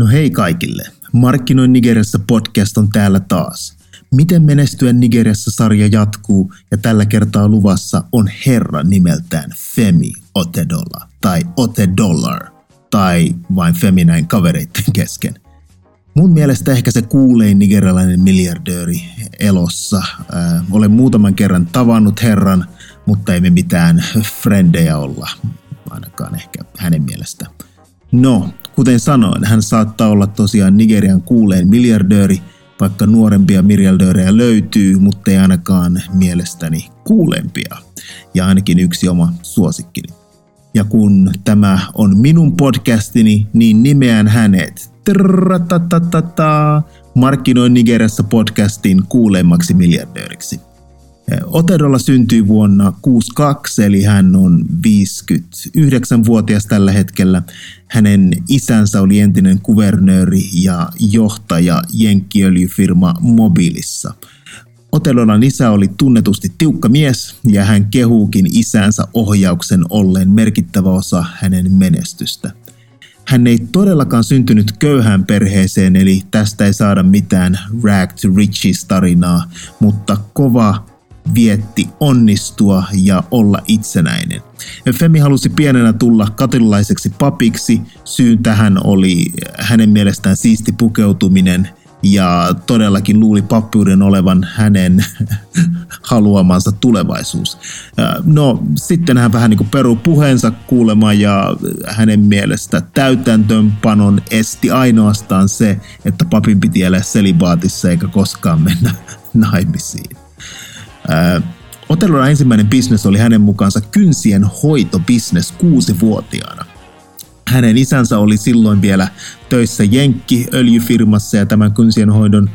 No hei kaikille. Markkinoin Nigeriassa podcast on täällä taas. Miten menestyä Nigeriassa sarja jatkuu ja tällä kertaa luvassa on herra nimeltään Femi Otedolla tai Otedollar tai vain Femi näin kavereitten kesken. Mun mielestä ehkä se kuulein nigerialainen miljardööri elossa. Äh, olen muutaman kerran tavannut herran, mutta ei me mitään frendejä olla, ainakaan ehkä hänen mielestä. No, kuten sanoin, hän saattaa olla tosiaan Nigerian kuuleen miljardööri, vaikka nuorempia miljardöörejä löytyy, mutta ei ainakaan mielestäni kuulempia. Ja ainakin yksi oma suosikkini. Ja kun tämä on minun podcastini, niin nimeän hänet Markkinoin Nigeriassa podcastin kuulemmaksi miljardööriksi. Otedolla syntyi vuonna 62, eli hän on 59-vuotias tällä hetkellä. Hänen isänsä oli entinen kuvernööri ja johtaja jenkkiöljyfirma Mobilissa. Otedolan isä oli tunnetusti tiukka mies ja hän kehuukin isänsä ohjauksen olleen merkittävä osa hänen menestystä. Hän ei todellakaan syntynyt köyhään perheeseen, eli tästä ei saada mitään rag to riches tarinaa, mutta kova vietti onnistua ja olla itsenäinen. Femi halusi pienenä tulla katolilaiseksi papiksi. Syyn tähän oli hänen mielestään siisti pukeutuminen ja todellakin luuli pappiuden olevan hänen haluamansa tulevaisuus. No sitten hän vähän niin kuin peru puheensa kuulema ja hänen mielestä täytäntöönpanon esti ainoastaan se, että papin piti elää selibaatissa eikä koskaan mennä naimisiin. Otellolla ensimmäinen bisnes oli hänen mukaansa kynsien hoitobisnes kuusi-vuotiaana. Hänen isänsä oli silloin vielä töissä Jenkki öljyfirmassa ja tämän kynsien hoidon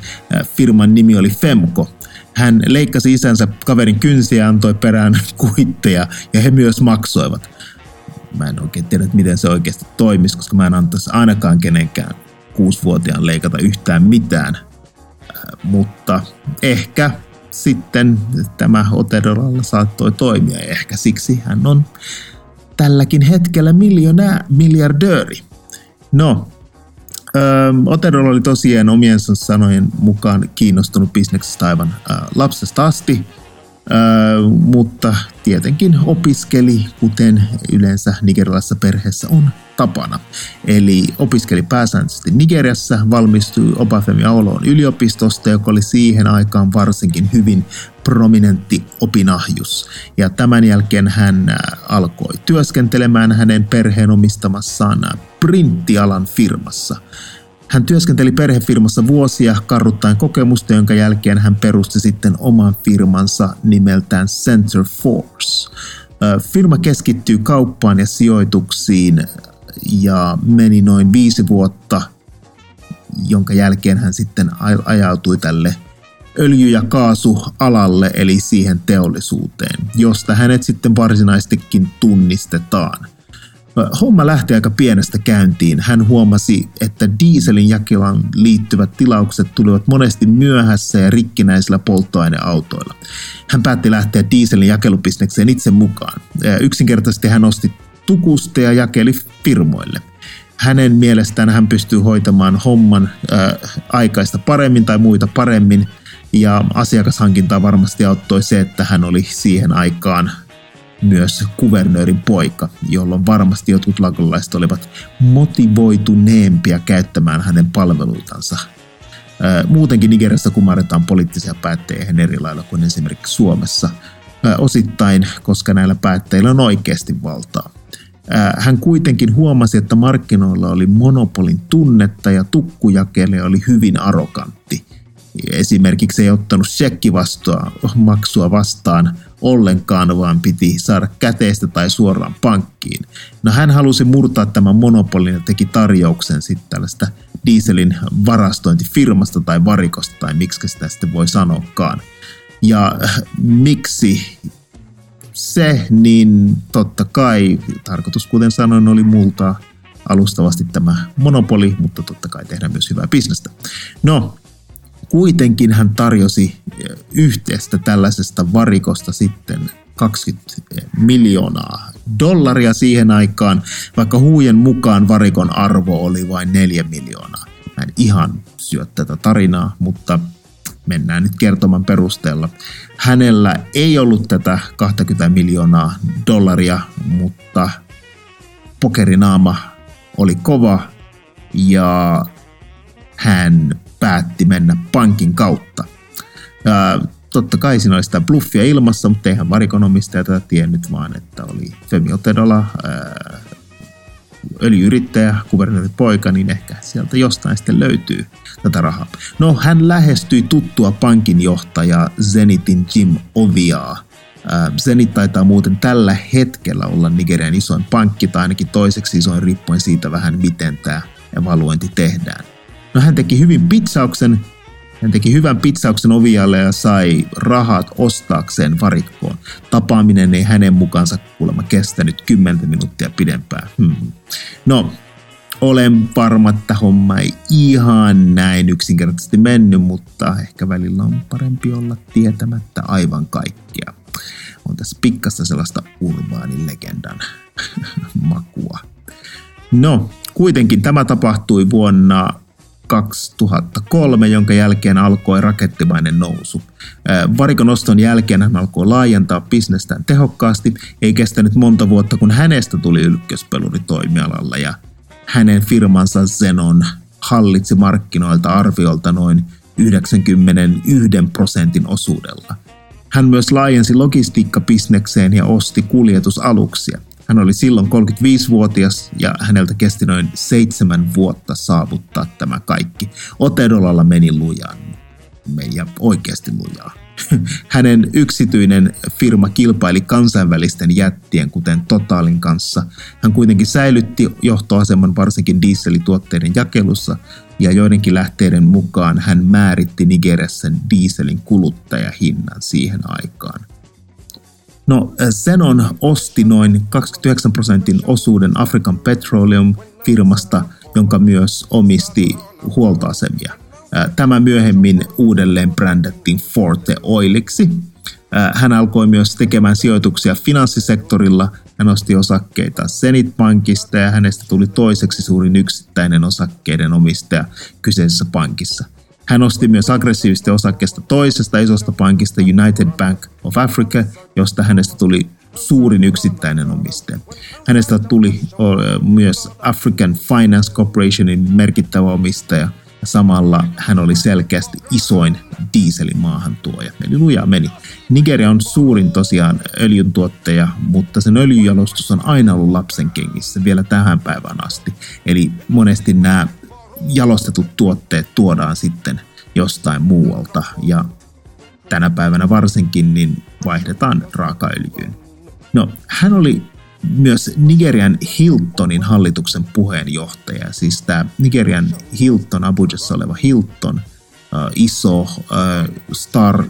firman nimi oli Femco. Hän leikkasi isänsä kaverin kynsiä ja antoi perään kuitteja ja he myös maksoivat. Mä en oikein tiedä, miten se oikeasti toimisi, koska mä en antaisi ainakaan kenenkään kuusivuotiaan leikata yhtään mitään. Mutta ehkä sitten tämä Otedoralla saattoi toimia ja ehkä siksi hän on tälläkin hetkellä miljonää, miljardööri. No, Otedor oli tosiaan omien sanojen mukaan kiinnostunut bisneksestä aivan lapsesta asti, mutta tietenkin opiskeli, kuten yleensä nigerialaisessa perheessä on tapana. Eli opiskeli pääsääntöisesti Nigeriassa, valmistui Obafemi Aoloon yliopistosta, joka oli siihen aikaan varsinkin hyvin prominentti opinahjus. Ja tämän jälkeen hän alkoi työskentelemään hänen perheen omistamassaan printtialan firmassa. Hän työskenteli perhefirmassa vuosia karruttaen kokemusta, jonka jälkeen hän perusti sitten oman firmansa nimeltään Center Force. Firma keskittyy kauppaan ja sijoituksiin ja meni noin viisi vuotta, jonka jälkeen hän sitten ajautui tälle öljy- ja kaasualalle, eli siihen teollisuuteen, josta hänet sitten varsinaisestikin tunnistetaan. Homma lähti aika pienestä käyntiin. Hän huomasi, että dieselin jakelaan liittyvät tilaukset tulivat monesti myöhässä ja rikkinäisillä polttoaineautoilla. Hän päätti lähteä dieselin jakelubisnekseen itse mukaan. Yksinkertaisesti hän osti tukusta ja jakeli firmoille. Hänen mielestään hän pystyy hoitamaan homman äh, aikaista paremmin tai muita paremmin, ja asiakashankintaa varmasti auttoi se, että hän oli siihen aikaan myös kuvernöörin poika, jolloin varmasti jotkut lakolaiset olivat motivoituneempia käyttämään hänen palveluitansa. Muutenkin Nigeriassa kumarretaan poliittisia päättäjiä eri lailla kuin esimerkiksi Suomessa, osittain koska näillä päättäjillä on oikeasti valtaa. Hän kuitenkin huomasi, että markkinoilla oli monopolin tunnetta ja tukkujakele oli hyvin arrogantti. Esimerkiksi ei ottanut maksua vastaan ollenkaan, vaan piti saada käteistä tai suoraan pankkiin. No hän halusi murtaa tämän monopolin ja teki tarjouksen sitten tällaista dieselin varastointifirmasta tai varikosta tai miksi sitä sitten voi sanoakaan. Ja miksi se, niin totta kai tarkoitus, kuten sanoin, oli multaa alustavasti tämä monopoli, mutta totta kai tehdä myös hyvää bisnestä. No, kuitenkin hän tarjosi yhteistä tällaisesta varikosta sitten 20 miljoonaa dollaria siihen aikaan, vaikka huujen mukaan varikon arvo oli vain 4 miljoonaa. Mä en ihan syö tätä tarinaa, mutta mennään nyt kertoman perusteella. Hänellä ei ollut tätä 20 miljoonaa dollaria, mutta pokerinaama oli kova ja hän päätti mennä pankin kautta. Ja totta kai siinä oli sitä bluffia ilmassa, mutta eihän varikonomistaja tätä tiennyt, vaan että oli Femi Otedola, öljyyrittäjä, kuvernöörin poika, niin ehkä sieltä jostain sitten löytyy tätä rahaa. No, hän lähestyi tuttua pankinjohtajaa Zenitin Jim Oviaa. Zenit taitaa muuten tällä hetkellä olla Nigerian isoin pankki, tai ainakin toiseksi isoin riippuen siitä vähän, miten tämä evaluointi tehdään. No hän teki hyvin pitsauksen, hän teki hyvän pitsauksen ovialle ja sai rahat ostaakseen varikkoon. Tapaaminen ei hänen mukaansa kuulemma kestänyt 10 minuuttia pidempään. Hmm. No, olen varma, että homma ei ihan näin yksinkertaisesti mennyt, mutta ehkä välillä on parempi olla tietämättä aivan kaikkia. On tässä pikkasta sellaista urbaanin legendan makua. No, kuitenkin tämä tapahtui vuonna 2003, jonka jälkeen alkoi rakettimainen nousu. Varikonoston jälkeen hän alkoi laajentaa bisnestään tehokkaasti. Ei kestänyt monta vuotta, kun hänestä tuli ykköspeluri toimialalla ja hänen firmansa Zenon hallitsi markkinoilta arviolta noin 91 prosentin osuudella. Hän myös laajensi logistiikkabisnekseen ja osti kuljetusaluksia. Hän oli silloin 35-vuotias ja häneltä kesti noin seitsemän vuotta saavuttaa tämä kaikki. Otedolalla meni lujaan. Meidän oikeasti lujaa. Hänen yksityinen firma kilpaili kansainvälisten jättien, kuten Totalin kanssa. Hän kuitenkin säilytti johtoaseman varsinkin dieselituotteiden jakelussa, ja joidenkin lähteiden mukaan hän määritti Nigeriassa dieselin kuluttajahinnan siihen aikaan. No, Zenon osti noin 29 prosentin osuuden African Petroleum-firmasta, jonka myös omisti huoltoasemia. Tämä myöhemmin uudelleen brändättiin Forte Oiliksi. Hän alkoi myös tekemään sijoituksia finanssisektorilla. Hän osti osakkeita Zenit Pankista ja hänestä tuli toiseksi suurin yksittäinen osakkeiden omistaja kyseisessä pankissa. Hän osti myös aggressiivisesti osakkeesta toisesta isosta pankista United Bank of Africa, josta hänestä tuli suurin yksittäinen omistaja. Hänestä tuli myös African Finance Corporationin merkittävä omistaja ja samalla hän oli selkeästi isoin dieselin maahantuoja. Eli lujaa meni. Nigeria on suurin tosiaan öljyntuottaja, mutta sen öljyjalostus on aina ollut lapsen kengissä vielä tähän päivään asti. Eli monesti nämä jalostetut tuotteet tuodaan sitten jostain muualta ja tänä päivänä varsinkin niin vaihdetaan raakaöljyyn. No, hän oli myös Nigerian Hiltonin hallituksen puheenjohtaja, siis tämä Nigerian Hilton, Abujassa oleva Hilton, äh, iso äh, Star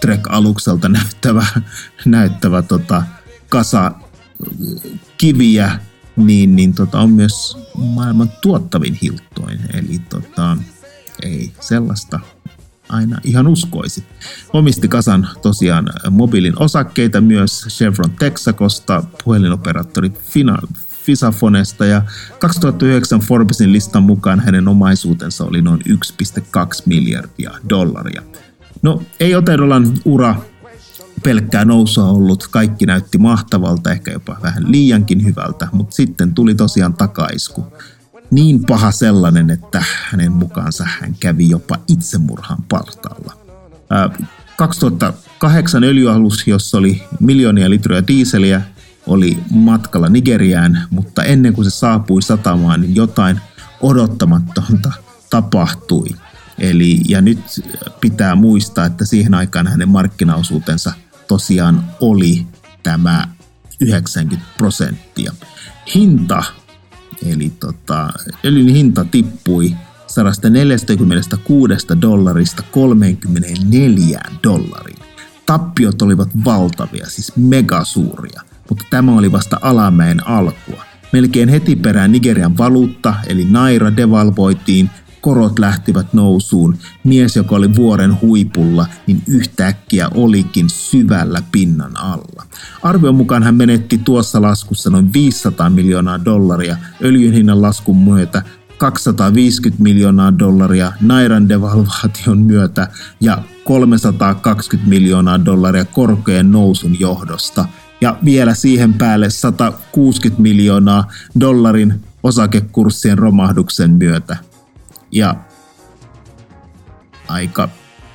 Trek-alukselta näyttävä, näyttävä tota, kasa kiviä niin, niin tota, on myös maailman tuottavin hiltoin. Eli tota, ei sellaista aina ihan uskoisi. Omisti kasan tosiaan mobiilin osakkeita myös Chevron Texacosta, puhelinoperaattori Fina, Fisafonesta ja 2009 Forbesin listan mukaan hänen omaisuutensa oli noin 1,2 miljardia dollaria. No, ei Otedolan ura pelkkää nousua ollut, kaikki näytti mahtavalta, ehkä jopa vähän liiankin hyvältä, mutta sitten tuli tosiaan takaisku. Niin paha sellainen, että hänen mukaansa hän kävi jopa itsemurhan partaalla. 2008 öljyalus, jossa oli miljoonia litroja diiseliä, oli matkalla Nigeriään, mutta ennen kuin se saapui satamaan, niin jotain odottamatonta tapahtui. Eli, ja nyt pitää muistaa, että siihen aikaan hänen markkinaosuutensa tosiaan oli tämä 90 prosenttia. Hinta, eli tota, öljyn hinta tippui 146 dollarista 34 dollariin. Tappiot olivat valtavia, siis megasuuria, mutta tämä oli vasta alamäen alkua. Melkein heti perään Nigerian valuutta, eli naira, devalvoitiin korot lähtivät nousuun. Mies, joka oli vuoren huipulla, niin yhtäkkiä olikin syvällä pinnan alla. Arvion mukaan hän menetti tuossa laskussa noin 500 miljoonaa dollaria öljyn hinnan laskun myötä 250 miljoonaa dollaria Nairan devalvaation myötä ja 320 miljoonaa dollaria korkojen nousun johdosta. Ja vielä siihen päälle 160 miljoonaa dollarin osakekurssien romahduksen myötä. Ja aika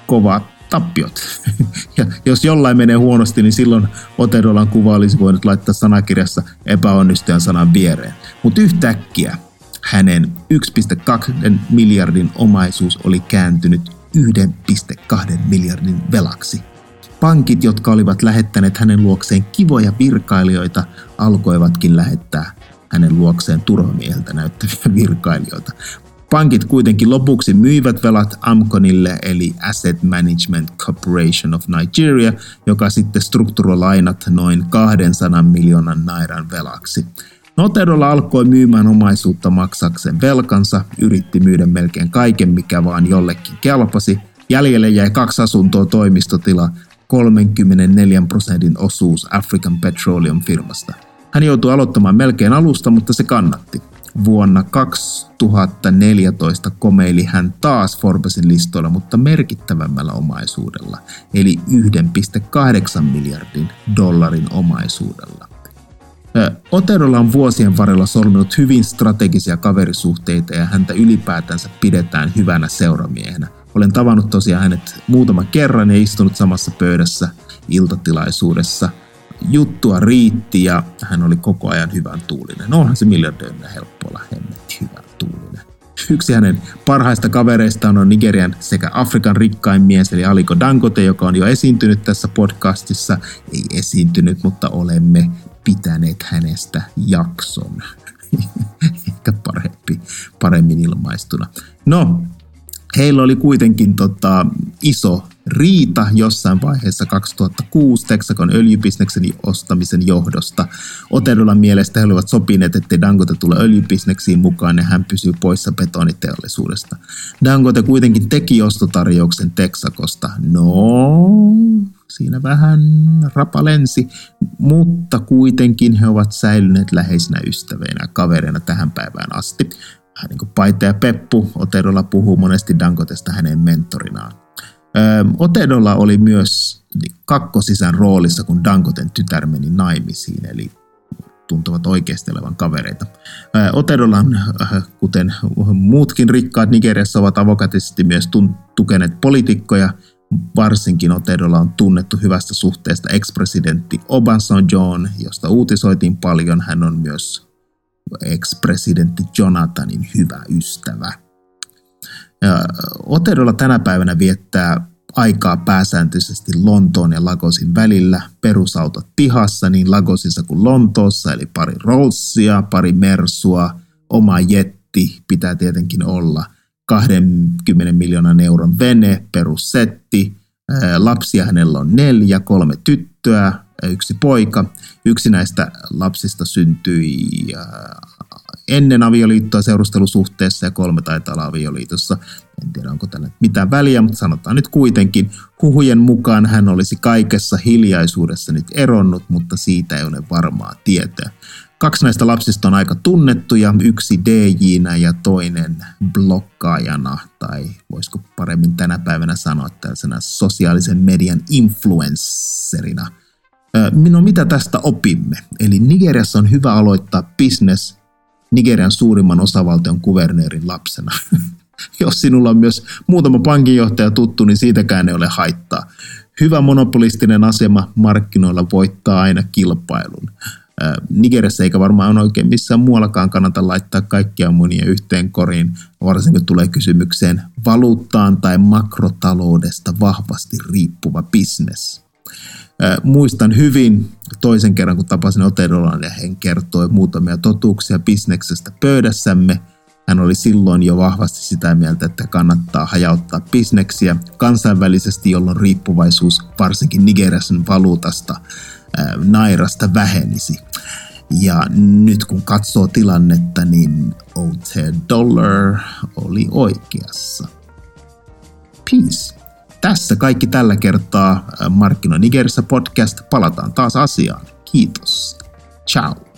kovat tappiot. ja jos jollain menee huonosti, niin silloin Otedolan kuva olisi voinut laittaa sanakirjassa epäonnistujan sanan viereen. Mutta yhtäkkiä hänen 1,2 miljardin omaisuus oli kääntynyt 1,2 miljardin velaksi. Pankit, jotka olivat lähettäneet hänen luokseen kivoja virkailijoita, alkoivatkin lähettää hänen luokseen turvamieheltä näyttäviä virkailijoita. Pankit kuitenkin lopuksi myivät velat Amconille eli Asset Management Corporation of Nigeria, joka sitten strukturoi lainat noin 200 miljoonan nairan velaksi. Noterolla alkoi myymään omaisuutta maksakseen velkansa, yritti myydä melkein kaiken, mikä vaan jollekin kelpasi. Jäljelle jäi kaksi asuntoa toimistotila, 34 prosentin osuus African Petroleum firmasta. Hän joutui aloittamaan melkein alusta, mutta se kannatti. Vuonna 2014 komeili hän taas Forbesin listoilla, mutta merkittävämmällä omaisuudella, eli 1,8 miljardin dollarin omaisuudella. Oterolla on vuosien varrella solminut hyvin strategisia kaverisuhteita ja häntä ylipäätänsä pidetään hyvänä seuramiehenä. Olen tavannut tosiaan hänet muutaman kerran ja istunut samassa pöydässä iltatilaisuudessa. Juttua riitti ja hän oli koko ajan hyvän tuulinen. No onhan se miljardöörinä helppo olla hemmetti hyvän tuulinen. Yksi hänen parhaista kavereistaan on Nigerian sekä Afrikan rikkain mies, eli Aliko Dangote, joka on jo esiintynyt tässä podcastissa. Ei esiintynyt, mutta olemme pitäneet hänestä jakson. Ehkä parempi, paremmin ilmaistuna. No, heillä oli kuitenkin tota, iso riita jossain vaiheessa 2006 Texacon öljybisneksen ostamisen johdosta. Otedolan mielestä he olivat sopineet, että Dangote tule öljybisneksiin mukaan ja hän pysyy poissa betoniteollisuudesta. Dangote kuitenkin teki ostotarjouksen Texakosta. No, siinä vähän rapalensi, mutta kuitenkin he ovat säilyneet läheisinä ystävinä ja kavereina tähän päivään asti. Vähän niin kuin Paite ja Peppu, Otedolla puhuu monesti Dankotesta hänen mentorinaan. Otedolla oli myös kakkosisän roolissa, kun Dankoten tytär meni naimisiin, eli tuntuvat oikeasti olevan kavereita. Otedolan, kuten muutkin rikkaat Nigeriassa, ovat avokatisesti myös tukeneet poliitikkoja – Varsinkin Otedolla on tunnettu hyvästä suhteesta ex-presidentti Obasanjoon, josta uutisoitiin paljon. Hän on myös ex-presidentti Jonathanin hyvä ystävä. Otedolla tänä päivänä viettää aikaa pääsääntöisesti Lontoon ja Lagosin välillä. Perusautot pihassa niin Lagosissa kuin Lontoossa, eli pari Rollsia, pari Mersua, oma jetti pitää tietenkin olla – 20 miljoonan euron vene, perussetti. Lapsia hänellä on neljä, kolme tyttöä, yksi poika. Yksi näistä lapsista syntyi ennen avioliittoa seurustelusuhteessa ja kolme taitaa olla avioliitossa. En tiedä, onko tällä mitään väliä, mutta sanotaan nyt kuitenkin. Huhujen mukaan hän olisi kaikessa hiljaisuudessa nyt eronnut, mutta siitä ei ole varmaa tietoa. Kaksi näistä lapsista on aika tunnettuja, yksi dj ja toinen blokkaajana, tai voisiko paremmin tänä päivänä sanoa tällaisena sosiaalisen median influencerina. No mitä tästä opimme? Eli Nigeriassa on hyvä aloittaa business Nigerian suurimman osavaltion kuvernöörin lapsena. Jos sinulla on myös muutama pankinjohtaja tuttu, niin siitäkään ei ole haittaa. Hyvä monopolistinen asema markkinoilla voittaa aina kilpailun. Nigeriassa eikä varmaan oikein missään muuallakaan kannata laittaa kaikkia munia yhteen koriin, varsinkin tulee kysymykseen valuuttaan tai makrotaloudesta vahvasti riippuva bisnes. Muistan hyvin toisen kerran, kun tapasin Otedolan ja hän kertoi muutamia totuuksia bisneksestä pöydässämme. Hän oli silloin jo vahvasti sitä mieltä, että kannattaa hajauttaa bisneksiä kansainvälisesti, jolloin riippuvaisuus varsinkin Nigerian valuutasta nairasta vähenisi. Ja nyt kun katsoo tilannetta, niin OT Dollar oli oikeassa. Peace. Tässä kaikki tällä kertaa Markkino Nigerissä podcast. Palataan taas asiaan. Kiitos. Ciao.